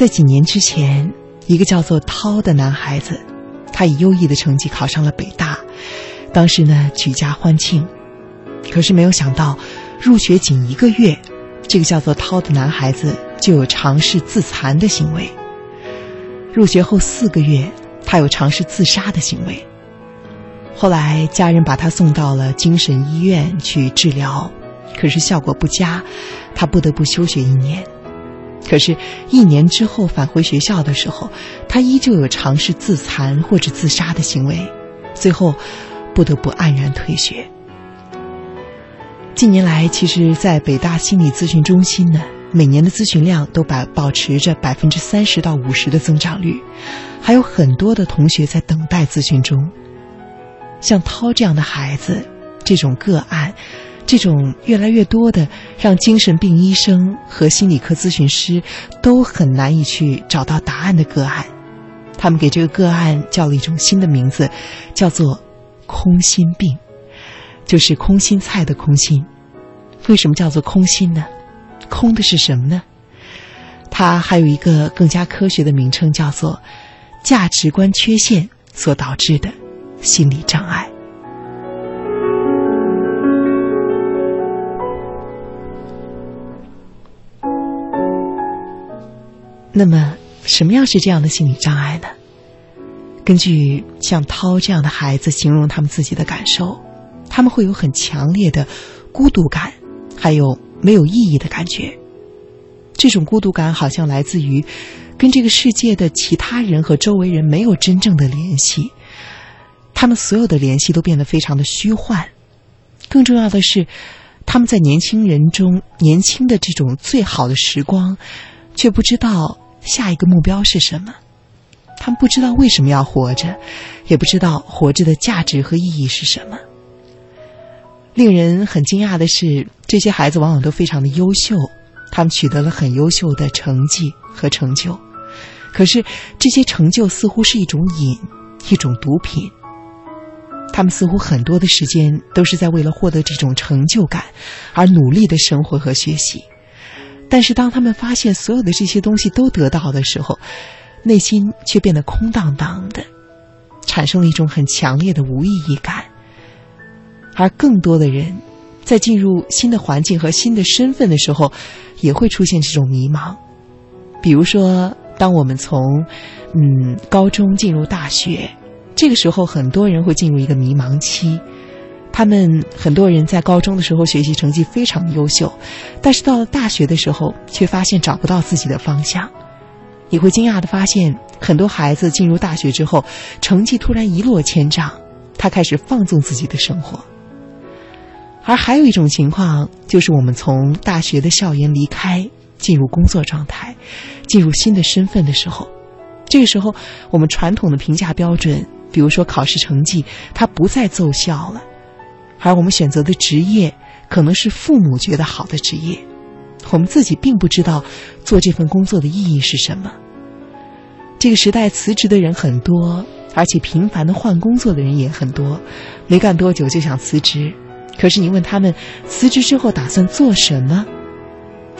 在几年之前，一个叫做涛的男孩子，他以优异的成绩考上了北大，当时呢举家欢庆。可是没有想到，入学仅一个月，这个叫做涛的男孩子就有尝试自残的行为。入学后四个月，他有尝试自杀的行为。后来家人把他送到了精神医院去治疗，可是效果不佳，他不得不休学一年。可是，一年之后返回学校的时候，他依旧有尝试自残或者自杀的行为，最后不得不黯然退学。近年来，其实，在北大心理咨询中心呢，每年的咨询量都保保持着百分之三十到五十的增长率，还有很多的同学在等待咨询中。像涛这样的孩子，这种个案，这种越来越多的，让精神病医生和心理科咨询师都很难以去找到答案的个案，他们给这个个案叫了一种新的名字，叫做“空心病”。就是空心菜的空心，为什么叫做空心呢？空的是什么呢？它还有一个更加科学的名称，叫做价值观缺陷所导致的心理障碍。那么，什么样是这样的心理障碍呢？根据像涛这样的孩子形容他们自己的感受。他们会有很强烈的孤独感，还有没有意义的感觉。这种孤独感好像来自于跟这个世界的其他人和周围人没有真正的联系，他们所有的联系都变得非常的虚幻。更重要的是，他们在年轻人中年轻的这种最好的时光，却不知道下一个目标是什么。他们不知道为什么要活着，也不知道活着的价值和意义是什么。令人很惊讶的是，这些孩子往往都非常的优秀，他们取得了很优秀的成绩和成就。可是，这些成就似乎是一种瘾，一种毒品。他们似乎很多的时间都是在为了获得这种成就感而努力的生活和学习。但是，当他们发现所有的这些东西都得到的时候，内心却变得空荡荡的，产生了一种很强烈的无意义感。而更多的人，在进入新的环境和新的身份的时候，也会出现这种迷茫。比如说，当我们从嗯高中进入大学，这个时候很多人会进入一个迷茫期。他们很多人在高中的时候学习成绩非常优秀，但是到了大学的时候，却发现找不到自己的方向。你会惊讶的发现，很多孩子进入大学之后，成绩突然一落千丈，他开始放纵自己的生活。而还有一种情况，就是我们从大学的校园离开，进入工作状态，进入新的身份的时候，这个时候，我们传统的评价标准，比如说考试成绩，它不再奏效了，而我们选择的职业，可能是父母觉得好的职业，我们自己并不知道做这份工作的意义是什么。这个时代辞职的人很多，而且频繁的换工作的人也很多，没干多久就想辞职。可是你问他们辞职之后打算做什么，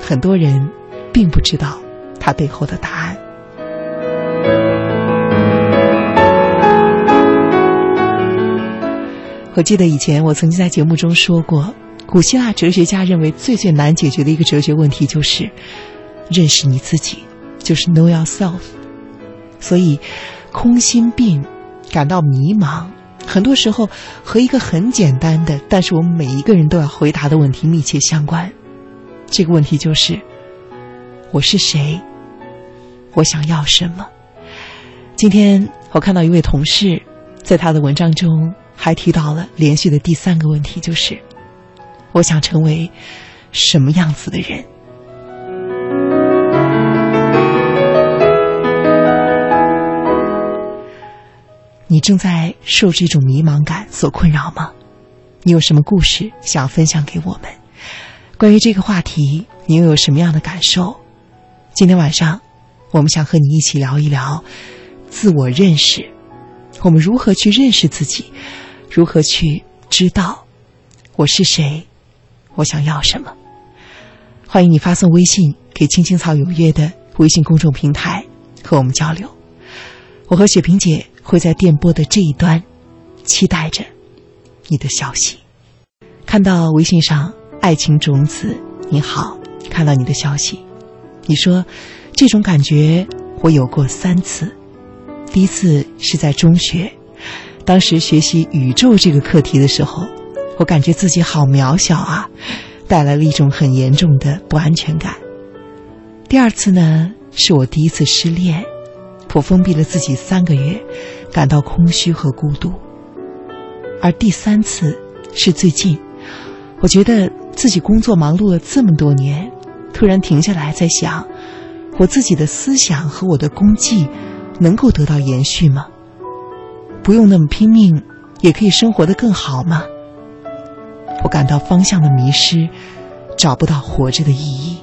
很多人并不知道他背后的答案。我记得以前我曾经在节目中说过，古希腊哲学家认为最最难解决的一个哲学问题就是认识你自己，就是 know yourself。所以，空心病感到迷茫。很多时候和一个很简单的，但是我们每一个人都要回答的问题密切相关。这个问题就是：我是谁？我想要什么？今天我看到一位同事在他的文章中还提到了连续的第三个问题，就是我想成为什么样子的人。你正在受这种迷茫感所困扰吗？你有什么故事想分享给我们？关于这个话题，你又有什么样的感受？今天晚上，我们想和你一起聊一聊自我认识，我们如何去认识自己，如何去知道我是谁，我想要什么？欢迎你发送微信给青青草有约的微信公众平台和我们交流。我和雪萍姐会在电波的这一端，期待着你的消息。看到微信上爱情种子你好，看到你的消息，你说这种感觉我有过三次。第一次是在中学，当时学习宇宙这个课题的时候，我感觉自己好渺小啊，带来了一种很严重的不安全感。第二次呢，是我第一次失恋，我封闭了自己三个月，感到空虚和孤独。而第三次是最近，我觉得自己工作忙碌了这么多年，突然停下来在想，我自己的思想和我的功绩。能够得到延续吗？不用那么拼命，也可以生活的更好吗？我感到方向的迷失，找不到活着的意义。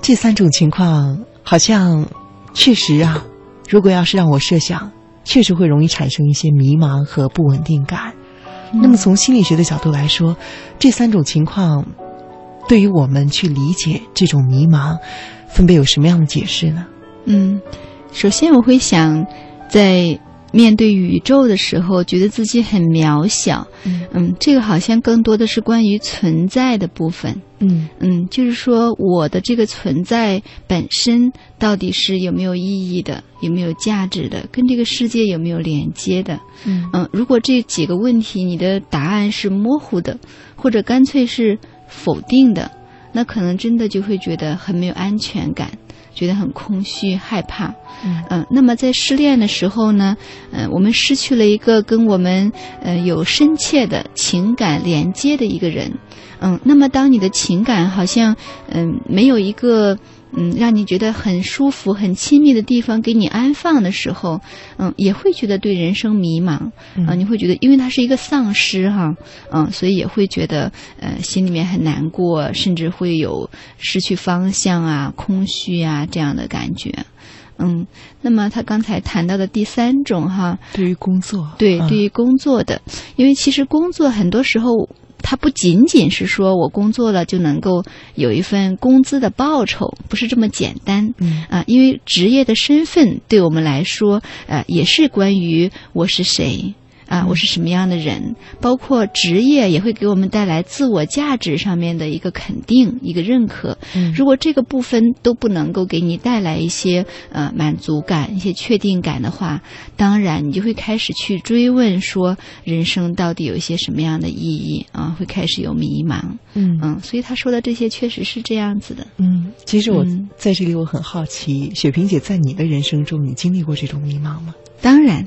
这三种情况好像确实啊，如果要是让我设想，确实会容易产生一些迷茫和不稳定感。那么，从心理学的角度来说，这三种情况对于我们去理解这种迷茫，分别有什么样的解释呢？嗯，首先我会想，在面对宇宙的时候，觉得自己很渺小。嗯，嗯这个好像更多的是关于存在的部分。嗯嗯，就是说我的这个存在本身到底是有没有意义的，有没有价值的，跟这个世界有没有连接的？嗯嗯，如果这几个问题你的答案是模糊的，或者干脆是否定的，那可能真的就会觉得很没有安全感。觉得很空虚、害怕，嗯，那么在失恋的时候呢，嗯，我们失去了一个跟我们呃有深切的情感连接的一个人，嗯，那么当你的情感好像嗯没有一个。嗯，让你觉得很舒服、很亲密的地方给你安放的时候，嗯，也会觉得对人生迷茫啊。你会觉得，因为他是一个丧尸哈，嗯，所以也会觉得呃心里面很难过，甚至会有失去方向啊、空虚啊这样的感觉。嗯，那么他刚才谈到的第三种哈，对于工作，对，对于工作的，因为其实工作很多时候。它不仅仅是说我工作了就能够有一份工资的报酬，不是这么简单。嗯啊，因为职业的身份对我们来说，呃，也是关于我是谁。啊，我是什么样的人？包括职业也会给我们带来自我价值上面的一个肯定、一个认可。嗯，如果这个部分都不能够给你带来一些呃满足感、一些确定感的话，当然你就会开始去追问说人生到底有一些什么样的意义啊？会开始有迷茫。嗯嗯，所以他说的这些确实是这样子的。嗯，其实我在这里我很好奇，雪萍姐在你的人生中，你经历过这种迷茫吗？当然，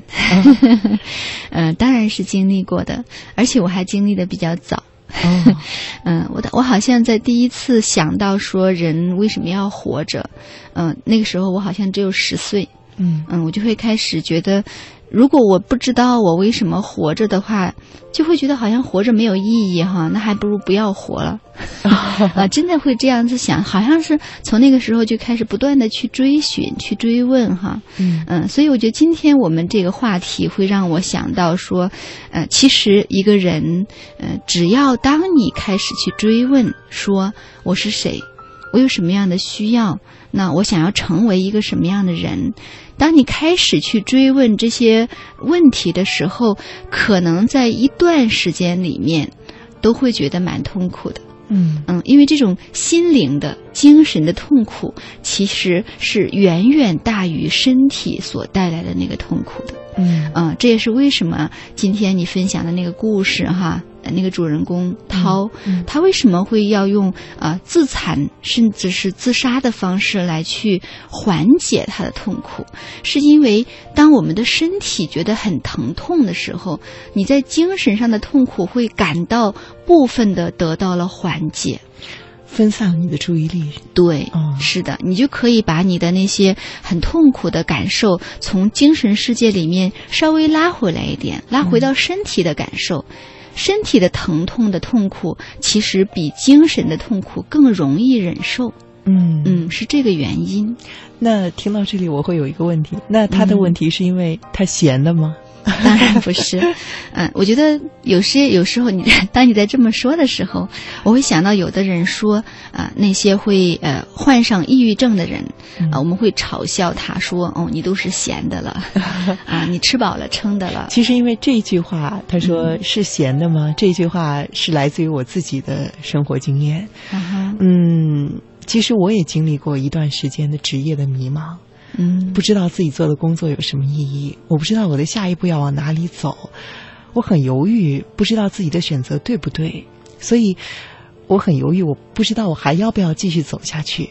嗯，当然是经历过的，而且我还经历的比较早。哦，嗯，我的我好像在第一次想到说人为什么要活着，嗯，那个时候我好像只有十岁。嗯嗯，我就会开始觉得。如果我不知道我为什么活着的话，就会觉得好像活着没有意义哈，那还不如不要活了，啊，真的会这样子想，好像是从那个时候就开始不断的去追寻、去追问哈，嗯。嗯，所以我觉得今天我们这个话题会让我想到说，呃，其实一个人，呃，只要当你开始去追问说我是谁，我有什么样的需要，那我想要成为一个什么样的人。当你开始去追问这些问题的时候，可能在一段时间里面，都会觉得蛮痛苦的。嗯嗯，因为这种心灵的、精神的痛苦，其实是远远大于身体所带来的那个痛苦的。嗯嗯，这也是为什么今天你分享的那个故事哈。那个主人公涛，他为什么会要用啊自残甚至是自杀的方式来去缓解他的痛苦？是因为当我们的身体觉得很疼痛的时候，你在精神上的痛苦会感到部分的得到了缓解，分散你的注意力。对，是的，你就可以把你的那些很痛苦的感受从精神世界里面稍微拉回来一点，拉回到身体的感受。身体的疼痛的痛苦，其实比精神的痛苦更容易忍受。嗯嗯，是这个原因。那听到这里，我会有一个问题：那他的问题是因为他闲的吗？当然不是。嗯，我觉得有些有时候你当你在这么说的时候，我会想到有的人说啊，那些会呃患上抑郁症的人啊，我们会嘲笑他说哦，你都是闲的了 啊，你吃饱了撑的了。其实因为这句话，他说是闲的吗？这句话是来自于我自己的生活经验。嗯，其实我也经历过一段时间的职业的迷茫。嗯，不知道自己做的工作有什么意义，我不知道我的下一步要往哪里走，我很犹豫，不知道自己的选择对不对，所以我很犹豫，我不知道我还要不要继续走下去，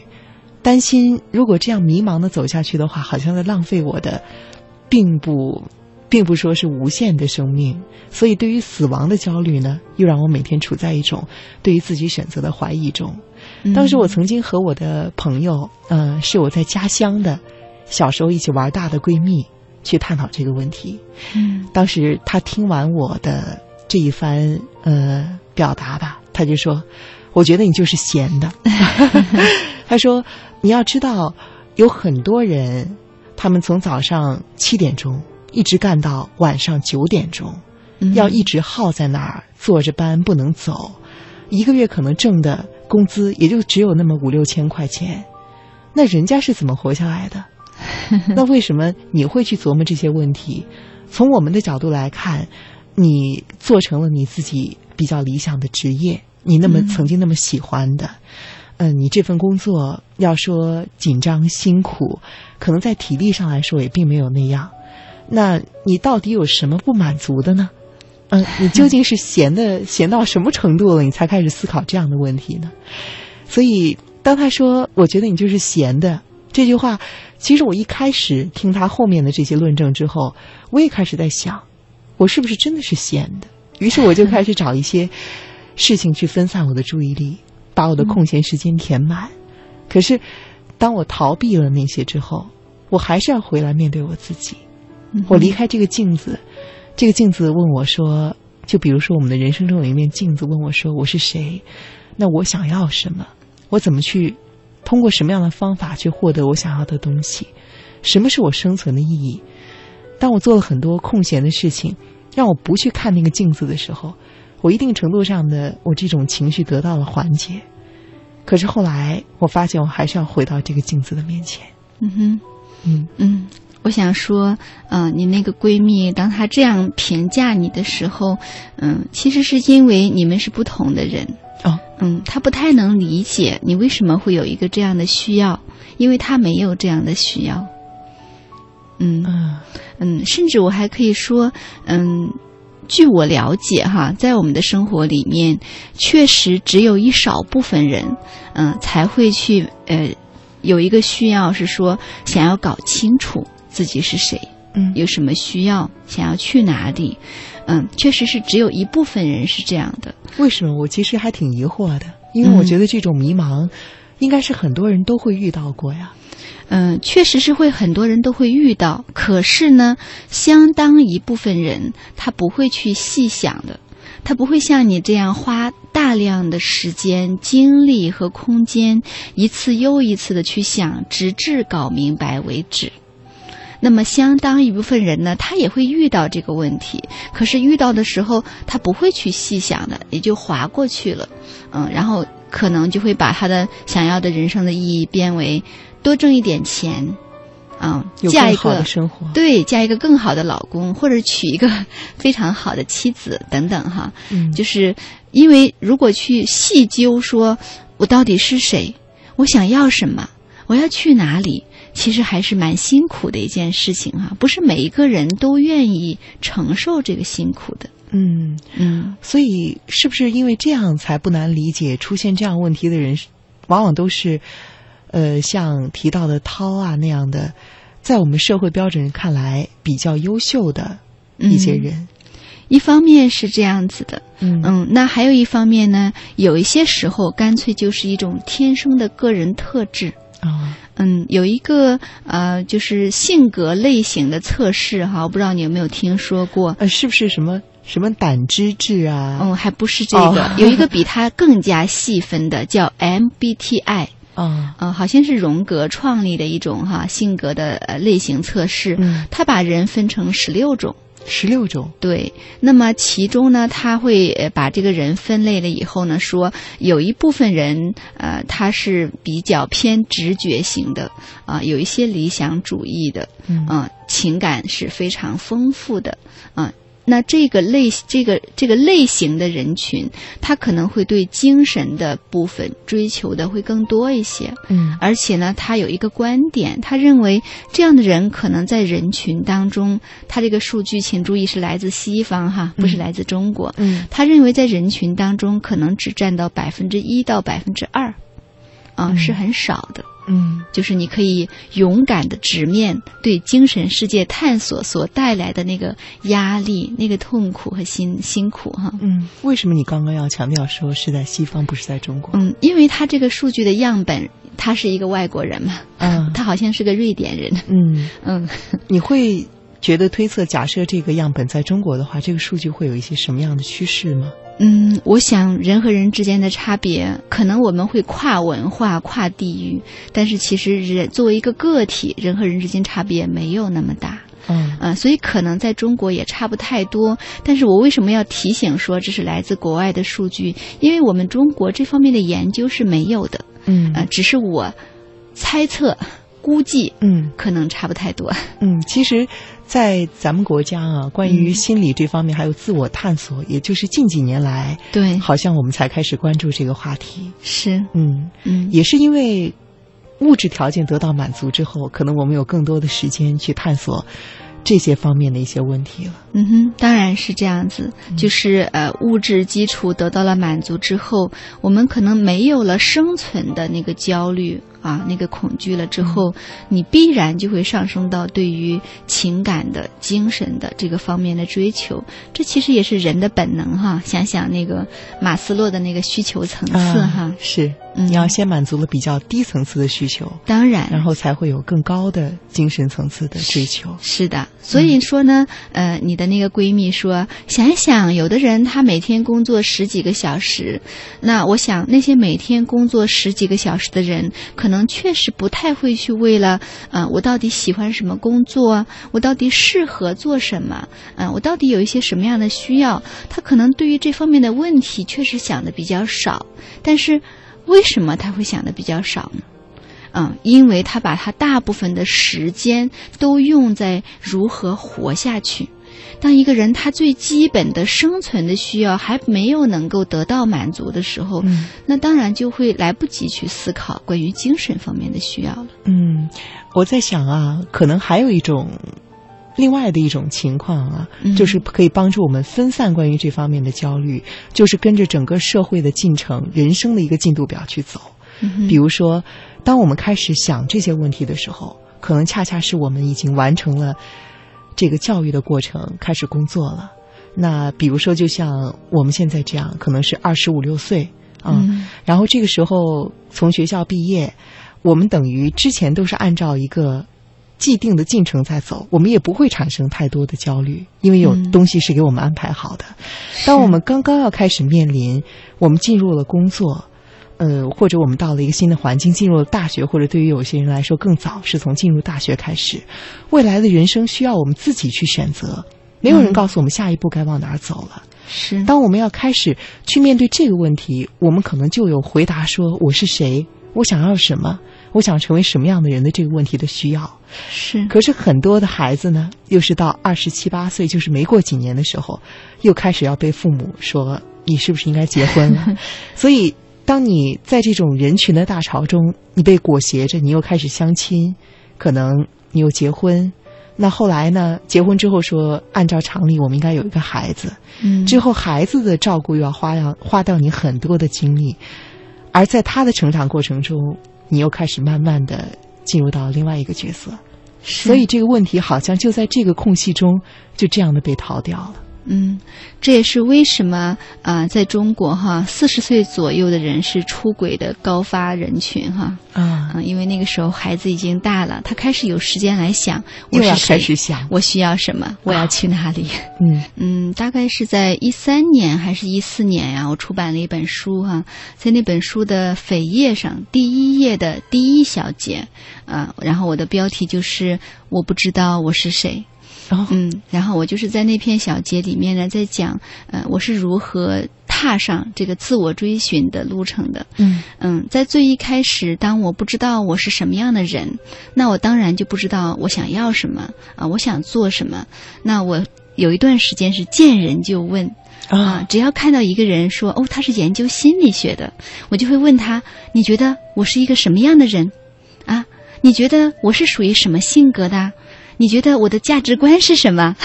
担心如果这样迷茫的走下去的话，好像在浪费我的，并不，并不说是无限的生命，所以对于死亡的焦虑呢，又让我每天处在一种对于自己选择的怀疑中。当时我曾经和我的朋友，嗯，是我在家乡的。小时候一起玩大的闺蜜去探讨这个问题，嗯，当时她听完我的这一番呃表达吧，她就说：“我觉得你就是闲的。” 她说：“你要知道，有很多人，他们从早上七点钟一直干到晚上九点钟，要一直耗在那儿坐着班不能走，一个月可能挣的工资也就只有那么五六千块钱，那人家是怎么活下来的？” 那为什么你会去琢磨这些问题？从我们的角度来看，你做成了你自己比较理想的职业，你那么曾经那么喜欢的，嗯，你这份工作要说紧张辛苦，可能在体力上来说也并没有那样。那你到底有什么不满足的呢？嗯，你 究竟是闲的闲到什么程度了，你才开始思考这样的问题呢？所以，当他说“我觉得你就是闲的”这句话。其实我一开始听他后面的这些论证之后，我也开始在想，我是不是真的是闲的？于是我就开始找一些事情去分散我的注意力，把我的空闲时间填满。可是，当我逃避了那些之后，我还是要回来面对我自己。我离开这个镜子，这个镜子问我说：“就比如说我们的人生中有一面镜子，问我说我是谁？那我想要什么？我怎么去？”通过什么样的方法去获得我想要的东西？什么是我生存的意义？当我做了很多空闲的事情，让我不去看那个镜子的时候，我一定程度上的我这种情绪得到了缓解。可是后来我发现，我还是要回到这个镜子的面前。嗯哼，嗯嗯，我想说，嗯，你那个闺蜜，当她这样评价你的时候，嗯，其实是因为你们是不同的人。哦，嗯，她不太能理解你为什么会有一个这样的需要，因为她没有这样的需要。嗯嗯，甚至我还可以说，嗯，据我了解哈，在我们的生活里面，确实只有一少部分人，嗯，才会去呃有一个需要是说想要搞清楚自己是谁，嗯，有什么需要，想要去哪里。嗯，确实是只有一部分人是这样的。为什么？我其实还挺疑惑的，因为我觉得这种迷茫，应该是很多人都会遇到过呀。嗯，确实是会很多人都会遇到，可是呢，相当一部分人他不会去细想的，他不会像你这样花大量的时间、精力和空间，一次又一次的去想，直至搞明白为止。那么，相当一部分人呢，他也会遇到这个问题，可是遇到的时候，他不会去细想的，也就划过去了，嗯，然后可能就会把他的想要的人生的意义变为多挣一点钱，嗯，嫁一个生活，对，嫁一个更好的老公，或者娶一个 非常好的妻子等等哈，嗯，就是因为如果去细究说，我到底是谁，我想要什么，我要去哪里。其实还是蛮辛苦的一件事情哈，不是每一个人都愿意承受这个辛苦的。嗯嗯，所以是不是因为这样才不难理解出现这样问题的人，往往都是，呃，像提到的涛啊那样的，在我们社会标准看来比较优秀的一些人。一方面是这样子的，嗯嗯，那还有一方面呢，有一些时候干脆就是一种天生的个人特质啊。嗯，有一个呃，就是性格类型的测试哈，我不知道你有没有听说过？呃，是不是什么什么胆汁质啊？嗯，还不是这个，有一个比它更加细分的，叫 MBTI。啊，嗯，好像是荣格创立的一种哈性格的呃类型测试。嗯，他把人分成十六种，十六种。对，那么其中呢，他会呃把这个人分类了以后呢，说有一部分人呃他是比较偏直觉型的啊、有一些理想主义的，嗯啊、情感是非常丰富的啊、那这个类这个这个类型的人群，他可能会对精神的部分追求的会更多一些。嗯而且呢，他有一个观点，他认为这样的人可能在人群当中，他这个数据请注意是来自西方哈，不是来自中国。嗯他认为在人群当中可能只占到百分之一到百分之二，啊，嗯是很少的。嗯就是你可以勇敢的直面对精神世界探索所带来的那个压力、那个痛苦和辛辛苦哈。嗯，为什么你刚刚要强调说是在西方，不是在中国？嗯，因为他这个数据的样本，他是一个外国人嘛，嗯 他好像是个瑞典人。嗯，嗯，你会觉得推测，假设这个样本在中国的话，这个数据会有一些什么样的趋势吗？嗯，我想人和人之间的差别，可能我们会跨文化、跨地域，但是其实人作为一个个体，人和人之间差别没有那么大。嗯呃，所以可能在中国也差不太多。但是我为什么要提醒说这是来自国外的数据？因为我们中国这方面的研究是没有的，嗯呃，只是我猜测、估计，嗯可能差不太多。嗯，其实，在咱们国家啊，关于心理这方面还有自我探索，也就是近几年来，对，好像我们才开始关注这个话题。是，嗯，嗯，也是因为物质条件得到满足之后，可能我们有更多的时间去探索这些方面的一些问题了。嗯哼，当然是这样子，就是呃，物质基础得到了满足之后，我们可能没有了生存的那个焦虑啊，那个恐惧了之后，你必然就会上升到对于情感的、精神的这个方面的追求。这其实也是人的本能哈。想想那个马斯洛的那个需求层次哈，啊、是，嗯你要先满足了比较低层次的需求，当然，然后才会有更高的精神层次的追求。是的，所以说呢，呃，你的那个闺蜜说，想一想，有的人他每天工作十几个小时，那我想那些每天工作十几个小时的人，可可能确实不太会去为了，呃，我到底喜欢什么工作，我到底适合做什么，嗯、我到底有一些什么样的需要，他可能对于这方面的问题确实想的比较少，但是为什么他会想的比较少呢？嗯，因为他把他大部分的时间都用在如何活下去。当一个人他最基本的生存的需要还没有能够得到满足的时候，嗯那当然就会来不及去思考关于精神方面的需要了。嗯，我在想啊，可能还有一种。另外的一种情况啊，嗯就是可以帮助我们分散关于这方面的焦虑，就是跟着整个社会的进程、人生的一个进度表去走。比如说，当我们开始想这些问题的时候，可能恰恰是我们已经完成了这个教育的过程，开始工作了。那比如说，就像我们现在这样，可能是二十五六岁啊，嗯然后这个时候从学校毕业，我们等于之前都是按照一个既定的进程在走，我们也不会产生太多的焦虑，因为有嗯东西是给我们安排好的。当我们刚刚要开始面临，我们进入了工作。呃，或者我们到了一个新的环境，进入了大学，或者对于有些人来说更早，是从进入大学开始。未来的人生需要我们自己去选择，没有人嗯告诉我们下一步该往哪儿走了。是，当我们要开始去面对这个问题，我们可能就有回答说我是谁，我想要什么，我想成为什么样的人的这个问题的需要。是，可是很多的孩子呢，又是到二十七八岁，就是没过几年的时候，又开始要被父母说你是不是应该结婚了。所以，当你在这种人群的大潮中，你被裹挟着，你又开始相亲，可能你又结婚。那后来呢？结婚之后说，按照常理，我们应该有一个孩子。嗯，之后孩子的照顾又要花要花掉你很多的精力，而在他的成长过程中，你又开始慢慢的进入到另外一个角色，是所以这个问题好像就在这个空隙中就这样的被逃掉了。嗯，这也是为什么啊、在中国哈，四十岁左右的人是出轨的高发人群哈。啊，嗯，因为那个时候孩子已经大了，他开始有时间来想我又要开始想，我需要什么，我要去哪里。嗯嗯，大概是在一三年还是一四年呀、我出版了一本书哈、在那本书的扉页上，第一页的第一小节，啊，然后我的标题就是我不知道我是谁。哦嗯，然后我就是在那篇小节里面呢，在讲，呃，我是如何踏上这个自我追寻的路程的。嗯嗯，在最一开始，当我不知道我是什么样的人，那我当然就不知道我想要什么啊，我想做什么。那我有一段时间是见人就问啊啊，只要看到一个人说哦，他是研究心理学的，我就会问他，你觉得我是一个什么样的人啊？你觉得我是属于什么性格的？你觉得我的价值观是什么？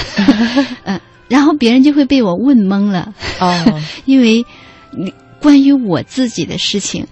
嗯、然后别人就会被我问懵了。哦，因为你关于我自己的事情，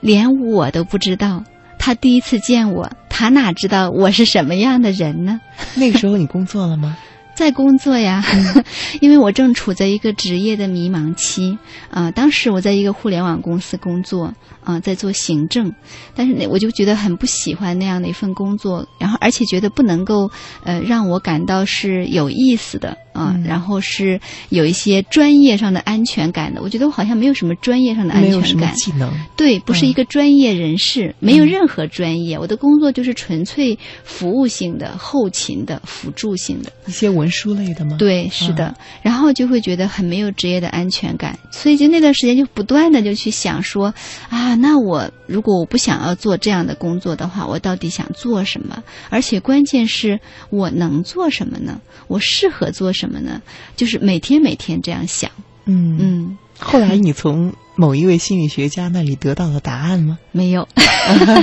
连我都不知道。他第一次见我，他哪知道我是什么样的人呢？那个时候你工作了吗？在工作呀，因为我正处在一个职业的迷茫期啊、当时我在一个互联网公司工作啊、在做行政，但是那我就觉得很不喜欢那样的一份工作，然后而且觉得不能够呃让我感到是有意思的啊、嗯然后是有一些专业上的安全感的。我觉得我好像没有什么专业上的安全感。技能。对，不是嗯一个专业人士，没有任何专业，我的工作就是纯粹服务性的、后勤的、辅助性的。一些文书类的吗？，对，是的，嗯然后就会觉得很没有职业的安全感，所以就那段时间就不断的就去想说，啊，那我如果我不想要做这样的工作的话，我到底想做什么？而且关键是我能做什么呢？我适合做什么呢？就是每天每天这样想，嗯。嗯，后来你从某一位心理学家那里得到了答案吗？没有，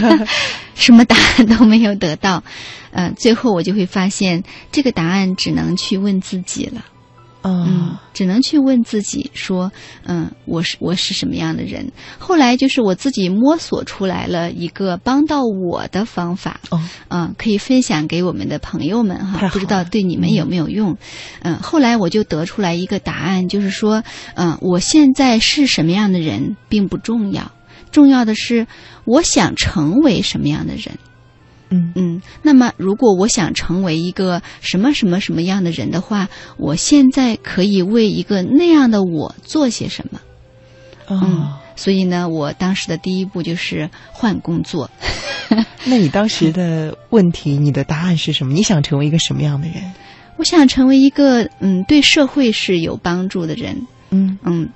什么答案都没有得到，呃，最后我就会发现这个答案只能去问自己了。嗯啊，，只能去问自己说，嗯，我是我是什么样的人？后来就是我自己摸索出来了一个帮到我的方法，哦，嗯，可以分享给我们的朋友们哈，不知道对你们有没有用？嗯，后来我就得出来一个答案，就是说，嗯，我现在是什么样的人并不重要，重要的是我想成为什么样的人。嗯嗯，那么如果我想成为一个什么什么什么样的人的话，我现在可以为一个那样的我做些什么？嗯哦，所以呢，我当时的第一步就是换工作。那你当时的问题，你的答案是什么？你想成为一个什么样的人？我想成为一个嗯对社会是有帮助的人。嗯，嗯，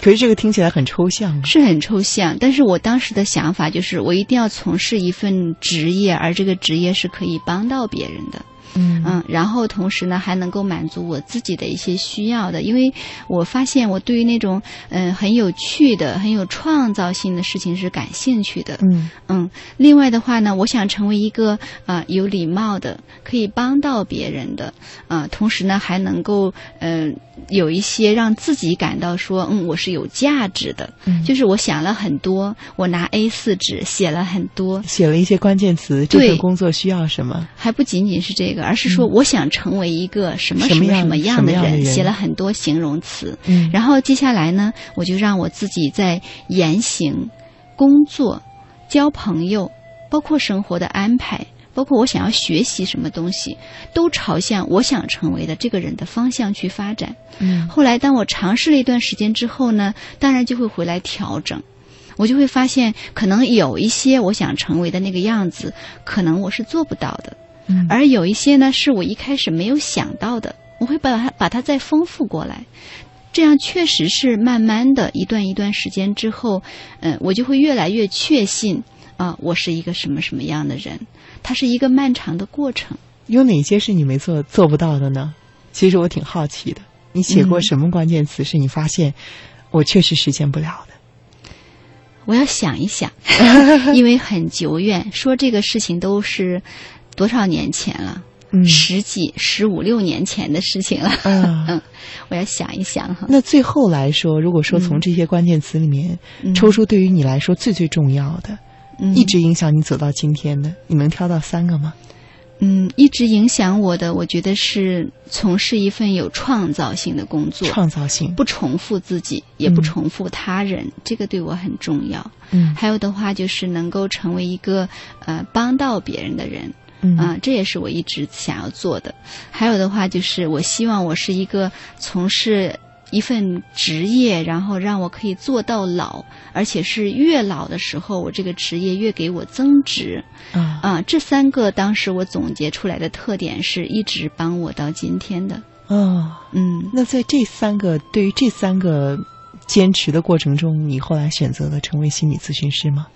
可是这个听起来很抽象。是很抽象，但是我当时的想法就是，我一定要从事一份职业，而这个职业是可以帮到别人的。嗯嗯，然后同时呢，还能够满足我自己的一些需要的，因为我发现我对于那种嗯很有趣的、很有创造性的事情是感兴趣的。嗯嗯，另外的话呢，我想成为一个啊、有礼貌的，可以帮到别人的啊、同时呢还能够嗯、有一些让自己感到说嗯我是有价值的。嗯，就是我想了很多，我拿 A 四纸写了很多，写了一些关键词，这对份工作需要什么？还不仅仅是这个，而是说我想成为一个什么什么什么样的人，写了很多形容词。嗯然后接下来呢，我就让我自己在言行、工作、交朋友，包括生活的安排，包括我想要学习什么东西，都朝向我想成为的这个人的方向去发展。嗯后来，当我尝试了一段时间之后呢，当然就会回来调整。我就会发现，可能有一些我想成为的那个样子，可能我是做不到的。嗯而有一些呢，是我一开始没有想到的，我会把它把它再丰富过来。这样确实是慢慢的一段一段时间之后，嗯、我就会越来越确信啊、我是一个什么什么样的人。它是一个漫长的过程。有哪些是你没做做不到的呢？其实我挺好奇的。你写过嗯什么关键词是你发现我确实实现不了的？我要想一想，因为很久远，说这个事情都是多少年前了，嗯十几、十五六年前的事情了。嗯，嗯，我要想一想哈。那最后来说，如果说从这些关键词里面、嗯抽出对于你来说最最重要的，嗯一直影响你走到今天的，你能挑到三个吗？嗯，一直影响我的，我觉得是从事一份有创造性的工作，创造性，不重复自己，也不嗯重复他人，这个对我很重要。嗯还有的话就是能够成为一个呃帮到别人的人。嗯啊、这也是我一直想要做的。还有的话就是，我希望我是一个从事一份职业，然后让我可以做到老，而且是越老的时候，我这个职业越给我增值。啊啊，这三个当时我总结出来的特点是一直帮我到今天的。哦，嗯，那在这三个对于这三个坚持的过程中，你后来选择了成为心理咨询师吗？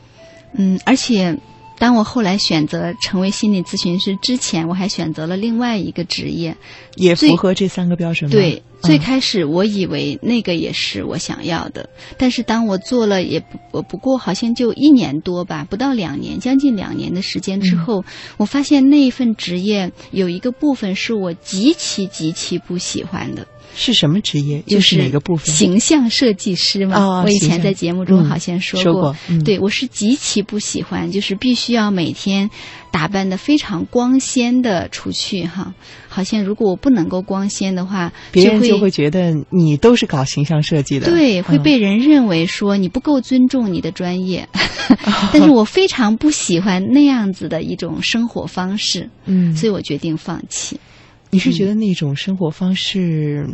嗯，而且当我后来选择成为心理咨询师之前，我还选择了另外一个职业。也符合这三个标准吗？对，最嗯开始我以为那个也是我想要的，但是当我做了也不我不过好像就一年多吧，不到两年，将近两年的时间之后，我发现那一份职业有一个部分是我极其极其不喜欢的。是什么职业？就又是哪个部分？形象设计师嘛。哦我以前在节目中嗯好像说说过嗯对我是极其不喜欢，就是必须要每天打扮的非常光鲜的出去哈。好像如果我不能够光鲜的话，别人就会觉得你都是搞形象设计的，对，会嗯被人认为说你不够尊重你的专业。但是我非常不喜欢那样子的一种生活方式，嗯，所以我决定放弃。你是觉得那种生活方式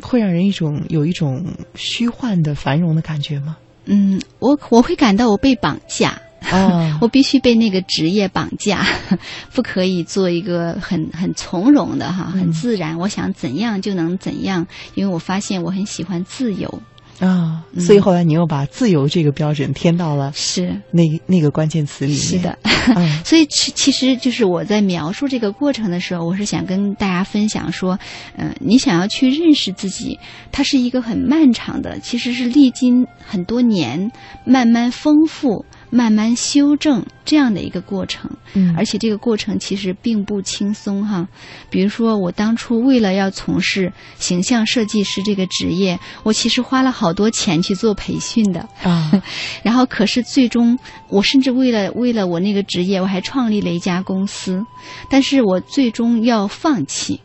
会让人一种有一种虚幻的繁荣的感觉吗？嗯，我我会感到我被绑架。哦我必须被那个职业绑架，不可以做一个很很从容的哈，嗯很自然。我想怎样就能怎样，因为我发现我很喜欢自由。啊，嗯。所以后来你又把自由这个标准添到了是。那那个关键词里面。是的，嗯。所以其其实就是我在描述这个过程的时候，我是想跟大家分享说，嗯、你想要去认识自己，它是一个很漫长的，其实是历经很多年，慢慢丰富、慢慢修正这样的一个过程。嗯而且这个过程其实并不轻松哈。比如说，我当初为了要从事形象设计师这个职业，我其实花了好多钱去做培训的。啊，然后，可是最终，我甚至为了为了我那个职业，我还创立了一家公司，但是我最终要放弃。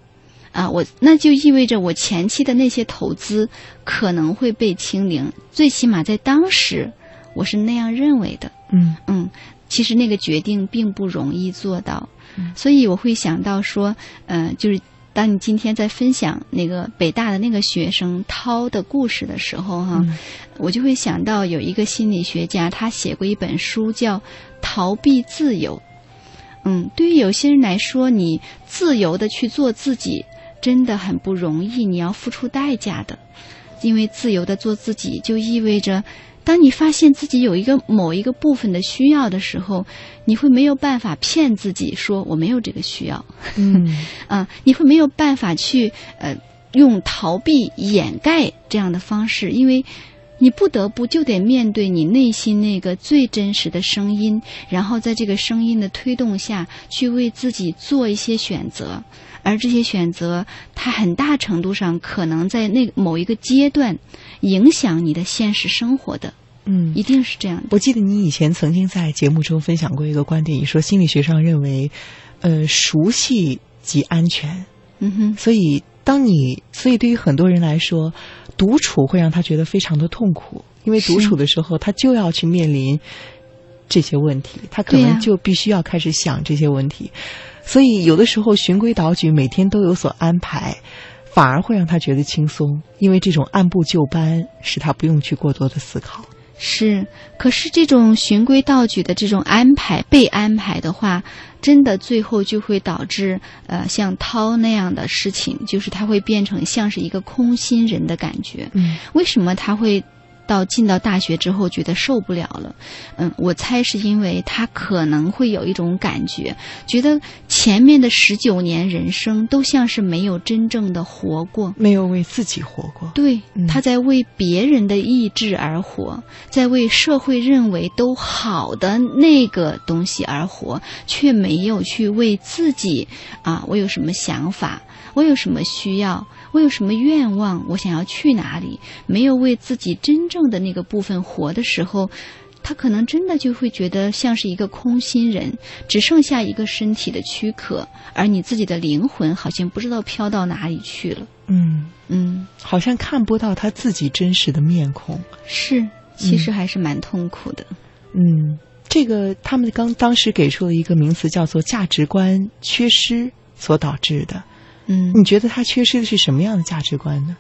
啊，我那就意味着我前期的那些投资可能会被清零，最起码在当时，我是那样认为的。嗯嗯，其实那个决定并不容易做到，所以我会想到说，呃、就是当你今天在分享那个北大的那个学生涛的故事的时候，哈、嗯我就会想到有一个心理学家，他写过一本书叫《逃避自由》。嗯，对于有些人来说，你自由的去做自己，真的很不容易，你要付出代价的。因为自由的做自己，就意味着，当你发现自己有一个某一个部分的需要的时候，你会没有办法骗自己说我没有这个需要，嗯。啊，你会没有办法去呃用逃避掩盖这样的方式，因为你不得不就得面对你内心那个最真实的声音，然后在这个声音的推动下去为自己做一些选择，而这些选择，它很大程度上可能在那某一个阶段影响你的现实生活的，嗯一定是这样的。我记得你以前曾经在节目中分享过一个观点，你说心理学上认为，呃，熟悉即安全。嗯哼，所以，当你所以对于很多人来说，独处会让他觉得非常的痛苦，因为独处的时候，他就要去面临这些问题，他可能就必须要开始想这些问题。所以，有的时候循规蹈矩，每天都有所安排，反而会让他觉得轻松，因为这种按部就班使他不用去过多的思考。是，可是这种循规蹈矩的这种安排被安排的话，真的最后就会导致呃像涛那样的事情，就是他会变成像是一个空心人的感觉。嗯为什么他会到进到大学之后觉得受不了了？嗯，我猜是因为他可能会有一种感觉，觉得前面的十九年人生都像是没有真正的活过。没有为自己活过。对嗯，他在为别人的意志而活，在为社会认为都好的那个东西而活，却没有去为自己啊，我有什么想法，我有什么需要，我有什么愿望，我想要去哪里，没有为自己真正的那个部分活的时候。他可能真的就会觉得像是一个空心人，只剩下一个身体的躯壳，而你自己的灵魂好像不知道飘到哪里去了。嗯，嗯，好像看不到他自己真实的面孔。是，其实还是蛮痛苦的。嗯，这个他们刚当时给出了一个名词，叫做价值观缺失所导致的。嗯，你觉得他缺失的是什么样的价值观呢？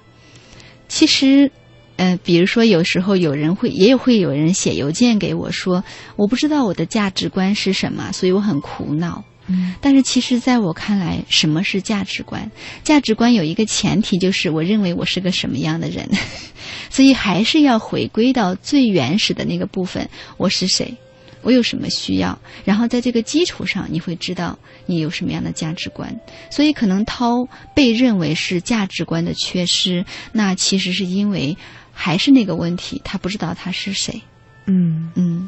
其实，呃，比如说有时候有人会，也有会有人写邮件给我说，我不知道我的价值观是什么，所以我很苦恼。嗯但是其实，在我看来，什么是价值观？价值观有一个前提，就是我认为我是个什么样的人，所以还是要回归到最原始的那个部分：我是谁，我有什么需要，然后在这个基础上，你会知道你有什么样的价值观。所以，可能涛被认为是价值观的缺失，那其实是因为还是那个问题，他不知道他是谁。嗯，嗯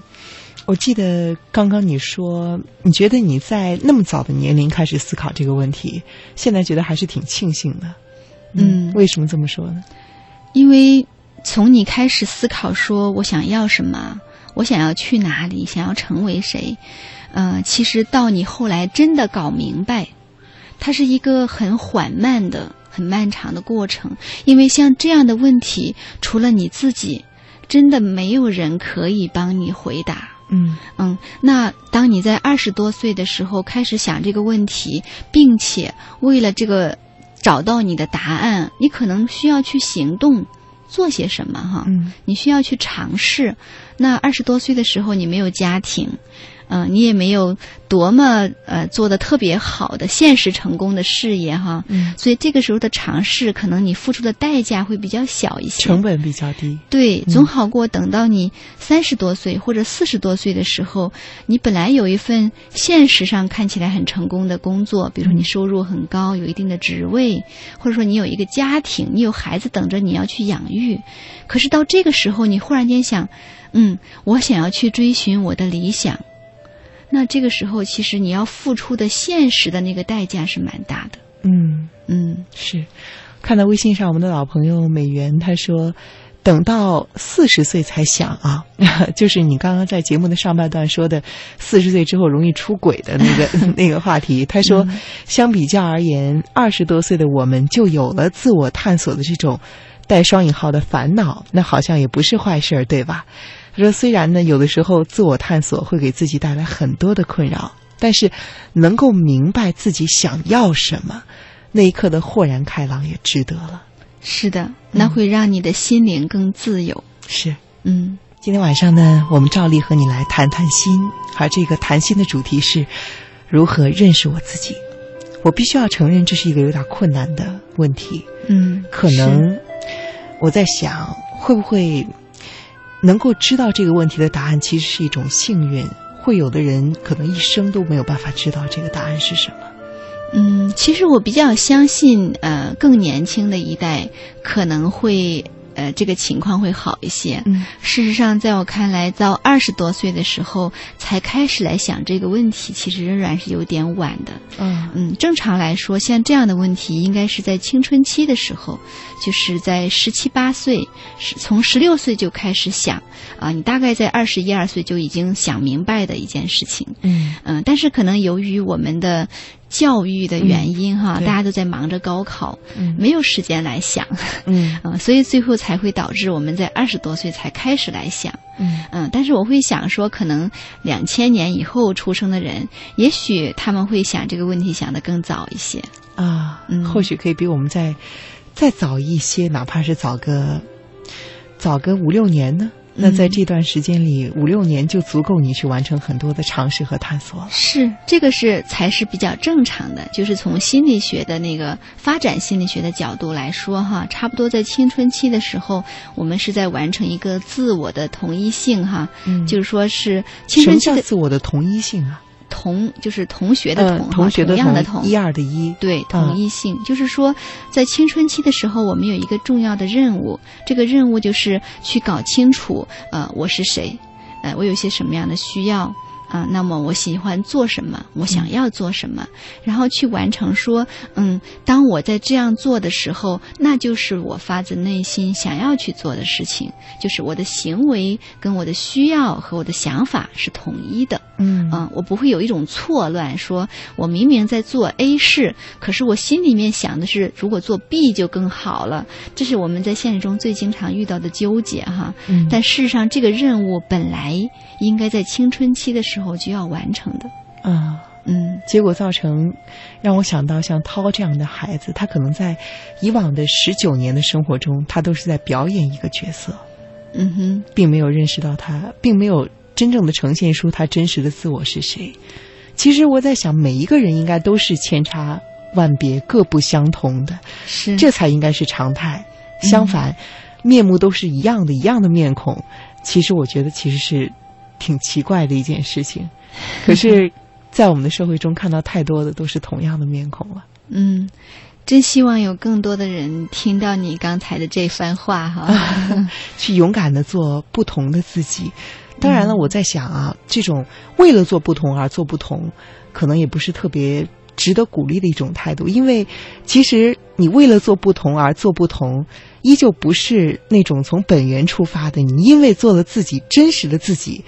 我记得刚刚你说，你觉得你在那么早的年龄开始思考这个问题，现在觉得还是挺庆幸的。嗯为什么这么说呢？因为从你开始思考说我想要什么，我想要去哪里，想要成为谁，呃，其实到你后来真的搞明白，它是一个很缓慢的、很漫长的过程。因为像这样的问题，除了你自己，真的没有人可以帮你回答。嗯嗯，那当你在二十多岁的时候开始想这个问题，并且为了这个找到你的答案，你可能需要去行动，做些什么哈？嗯你需要去尝试。那二十多岁的时候，你没有家庭，嗯、你也没有多么呃做的特别好的现实成功的事业哈，嗯，所以这个时候的尝试，可能你付出的代价会比较小一些，成本比较低。对，嗯总好过等到你三十多岁或者四十多岁的时候，你本来有一份现实上看起来很成功的工作，比如说你收入很高，有一定的职位，或者说你有一个家庭，你有孩子等着你要去养育。可是到这个时候，你忽然间想，嗯，我想要去追寻我的理想，那这个时候其实你要付出的现实的那个代价是蛮大的。嗯，嗯是。看到微信上我们的老朋友美元，他说。等到四十岁才想啊，就是你刚刚在节目的上半段说的，四十岁之后容易出轨的那个 那个话题。他说，相比较而言，二十多岁的我们就有了自我探索的这种带双引号的烦恼，那好像也不是坏事儿，对吧？他说，虽然呢，有的时候自我探索会给自己带来很多的困扰，但是能够明白自己想要什么，那一刻的豁然开朗也值得了。是的，那会让你的心灵更自由。是，嗯今天晚上呢，我们照例和你来谈谈心，而这个谈心的主题是如何认识我自己。我必须要承认，这是一个有点困难的问题。嗯，可能我在想，会不会能够知道这个问题的答案，其实是一种幸运。会有的人可能一生都没有办法知道这个答案是什么。嗯，其实我比较相信，呃，更年轻的一代可能会，呃，这个情况会好一些。嗯事实上，在我看来，到二十多岁的时候才开始来想这个问题，其实仍然是有点晚的。嗯嗯，正常来说，像这样的问题，应该是在青春期的时候，就是在十七八岁，是从十六岁就开始想啊，你大概在二十一二岁就已经想明白的一件事情。嗯嗯，但是可能由于我们的教育的原因哈，对大家都在忙着高考，嗯没有时间来想，嗯嗯，所以最后才会导致我们在二十多岁才开始来想。嗯嗯，但是我会想说，可能两千年以后出生的人，也许他们会想这个问题想得更早一些。啊，嗯或许可以比我们再再早一些，哪怕是早个早个五六年呢。那在嗯这段时间里，五六年就足够你去完成很多的尝试和探索了。是，这个是才是比较正常的，就是从心理学的那个发展心理学的角度来说，哈，差不多在青春期的时候，我们是在完成一个自我的同一性，哈，嗯就是说是青什么叫春期的自我的同一性啊？同，就是同学的嗯同，哈同学的同样的同，一二的一。对，嗯。同一性、就是说，在青春期的时候，我们有一个重要的任务，这个任务就是去搞清楚，呃，我是谁，呃，我有些什么样的需要。啊、那么我喜欢做什么？我想要做什么？然后去完成说，嗯，当我在这样做的时候，那就是我发自内心想要去做的事情，就是我的行为跟我的需要和我的想法是统一的。嗯嗯，我不会有一种错乱，说我明明在做 A 事，可是我心里面想的是，如果做 B 就更好了。这是我们在现实中最经常遇到的纠结哈。嗯但事实上，这个任务本来应该在青春期的时候就要完成的。啊，嗯。结果造成让我想到像涛这样的孩子，他可能在以往的十九年的生活中，他都是在表演一个角色，嗯哼，并没有认识到他，并没有真正的呈现出他真实的自我是谁。其实我在想，每一个人应该都是千差万别、各不相同的，是。这才应该是常态。相反，面目都是一样的，一样的面孔，其实我觉得其实是挺奇怪的一件事情。可是，在我们的社会中看到太多的都是同样的面孔了。嗯，真希望有更多的人听到你刚才的这番话哈。去勇敢的做不同的自己。当然了，我在想啊，这种为了做不同而做不同，可能也不是特别值得鼓励的一种态度。因为其实你为了做不同而做不同，依旧不是那种从本源出发的。你因为做了自己真实的自己，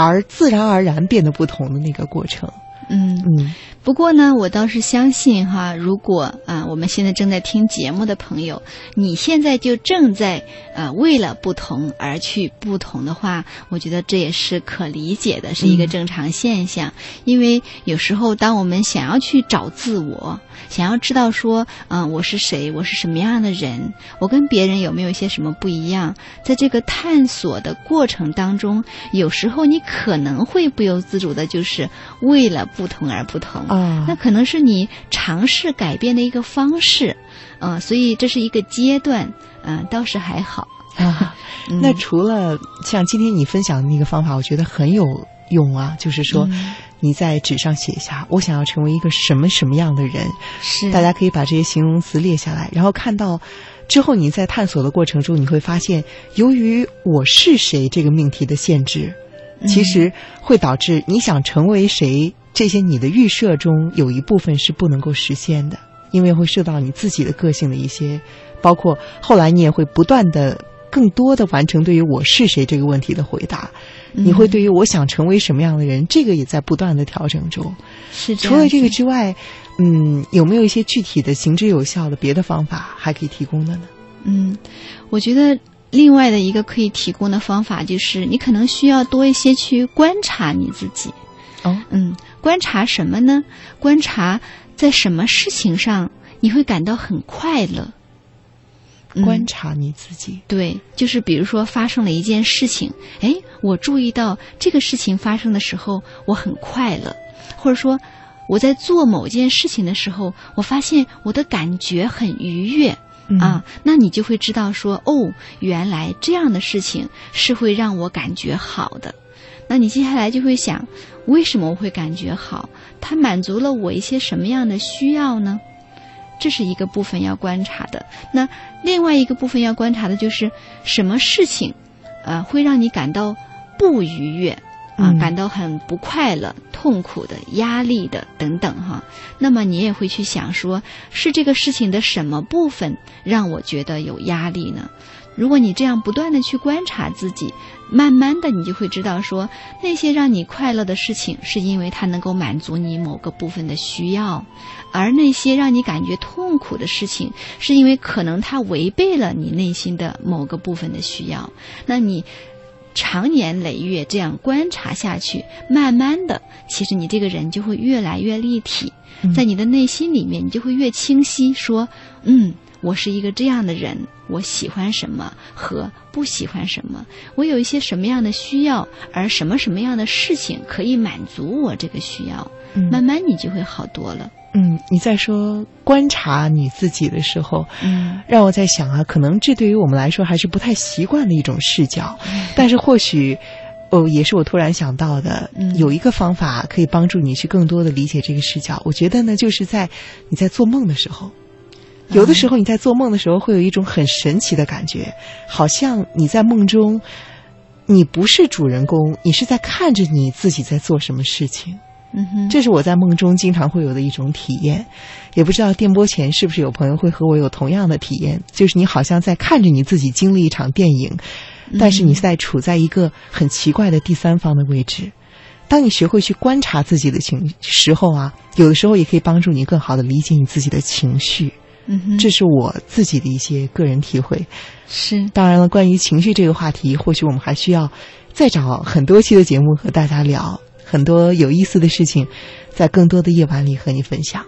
而自然而然变得不同的那个过程。嗯嗯不过呢，我倒是相信哈，如果啊，我们现在正在听节目的朋友，你现在就正在呃为了不同而去不同的话，我觉得这也是可理解的，是一个正常现象。因为有时候，当我们想要去找自我，想要知道说，嗯、我是谁，我是什么样的人，我跟别人有没有一些什么不一样，在这个探索的过程当中，有时候你可能会不由自主的，就是为了不同而不同。那可能是你尝试改变的一个方式，嗯、所以这是一个阶段，嗯、倒是还好。那除了像今天你分享的那个方法，我觉得很有用啊，就是说嗯。你在纸上写下我想要成为一个什么什么样的人，是。大家可以把这些形容词列下来，然后看到之后你在探索的过程中，你会发现，由于我是谁这个命题的限制，嗯其实会导致你想成为谁，这些你的预设中有一部分是不能够实现的，因为会受到你自己的个性的一些，包括后来你也会不断的。更多的完成对于我是谁这个问题的回答，你会对于我想成为什么样的人，这个也在不断的调整中。是除了这个之外，嗯，有没有一些具体的行之有效的别的方法还可以提供的呢？嗯，我觉得另外的一个可以提供的方法就是，你可能需要多一些去观察你自己。哦，嗯，观察什么呢？观察在什么事情上你会感到很快乐。嗯观察你自己。对，就是比如说发生了一件事情，哎，我注意到这个事情发生的时候，我很快乐，或者说我在做某件事情的时候，我发现我的感觉很愉悦。嗯啊，那你就会知道说，哦，原来这样的事情是会让我感觉好的。那你接下来就会想，为什么我会感觉好？它满足了我一些什么样的需要呢？这是一个部分要观察的。那另外一个部分要观察的就是什么事情，呃，会让你感到不愉悦啊，嗯感到很不快乐、痛苦的、压力的等等哈。那么你也会去想说，是这个事情的什么部分让我觉得有压力呢？如果你这样不断的去观察自己，慢慢的你就会知道说，那些让你快乐的事情，是因为它能够满足你某个部分的需要，而那些让你感觉痛苦的事情，是因为可能它违背了你内心的某个部分的需要。那你长年累月这样观察下去，慢慢的，其实你这个人就会越来越立体，在你的内心里面，你就会越清晰，说，嗯，我是一个这样的人，我喜欢什么和不喜欢什么，我有一些什么样的需要，而什么什么样的事情可以满足我这个需要，嗯慢慢你就会好多了。嗯，你在说观察你自己的时候，嗯让我在想啊，可能这对于我们来说还是不太习惯的一种视角，嗯但是或许。哦，也是我突然想到的，嗯有一个方法可以帮助你去更多的理解这个视角。我觉得呢，就是在你在做梦的时候，有的时候你在做梦的时候会有一种很神奇的感觉，好像你在梦中，你不是主人公，你是在看着你自己在做什么事情。嗯哼，这是我在梦中经常会有的一种体验，也不知道电波前是不是有朋友会和我有同样的体验，就是你好像在看着你自己经历一场电影，但是你在处在一个很奇怪的第三方的位置。当你学会去观察自己的情时候啊，有的时候也可以帮助你更好的理解你自己的情绪。这是我自己的一些个人体会。是当然了，关于情绪这个话题，或许我们还需要再找很多期的节目和大家聊。很多有意思的事情，在更多的夜晚里和你分享。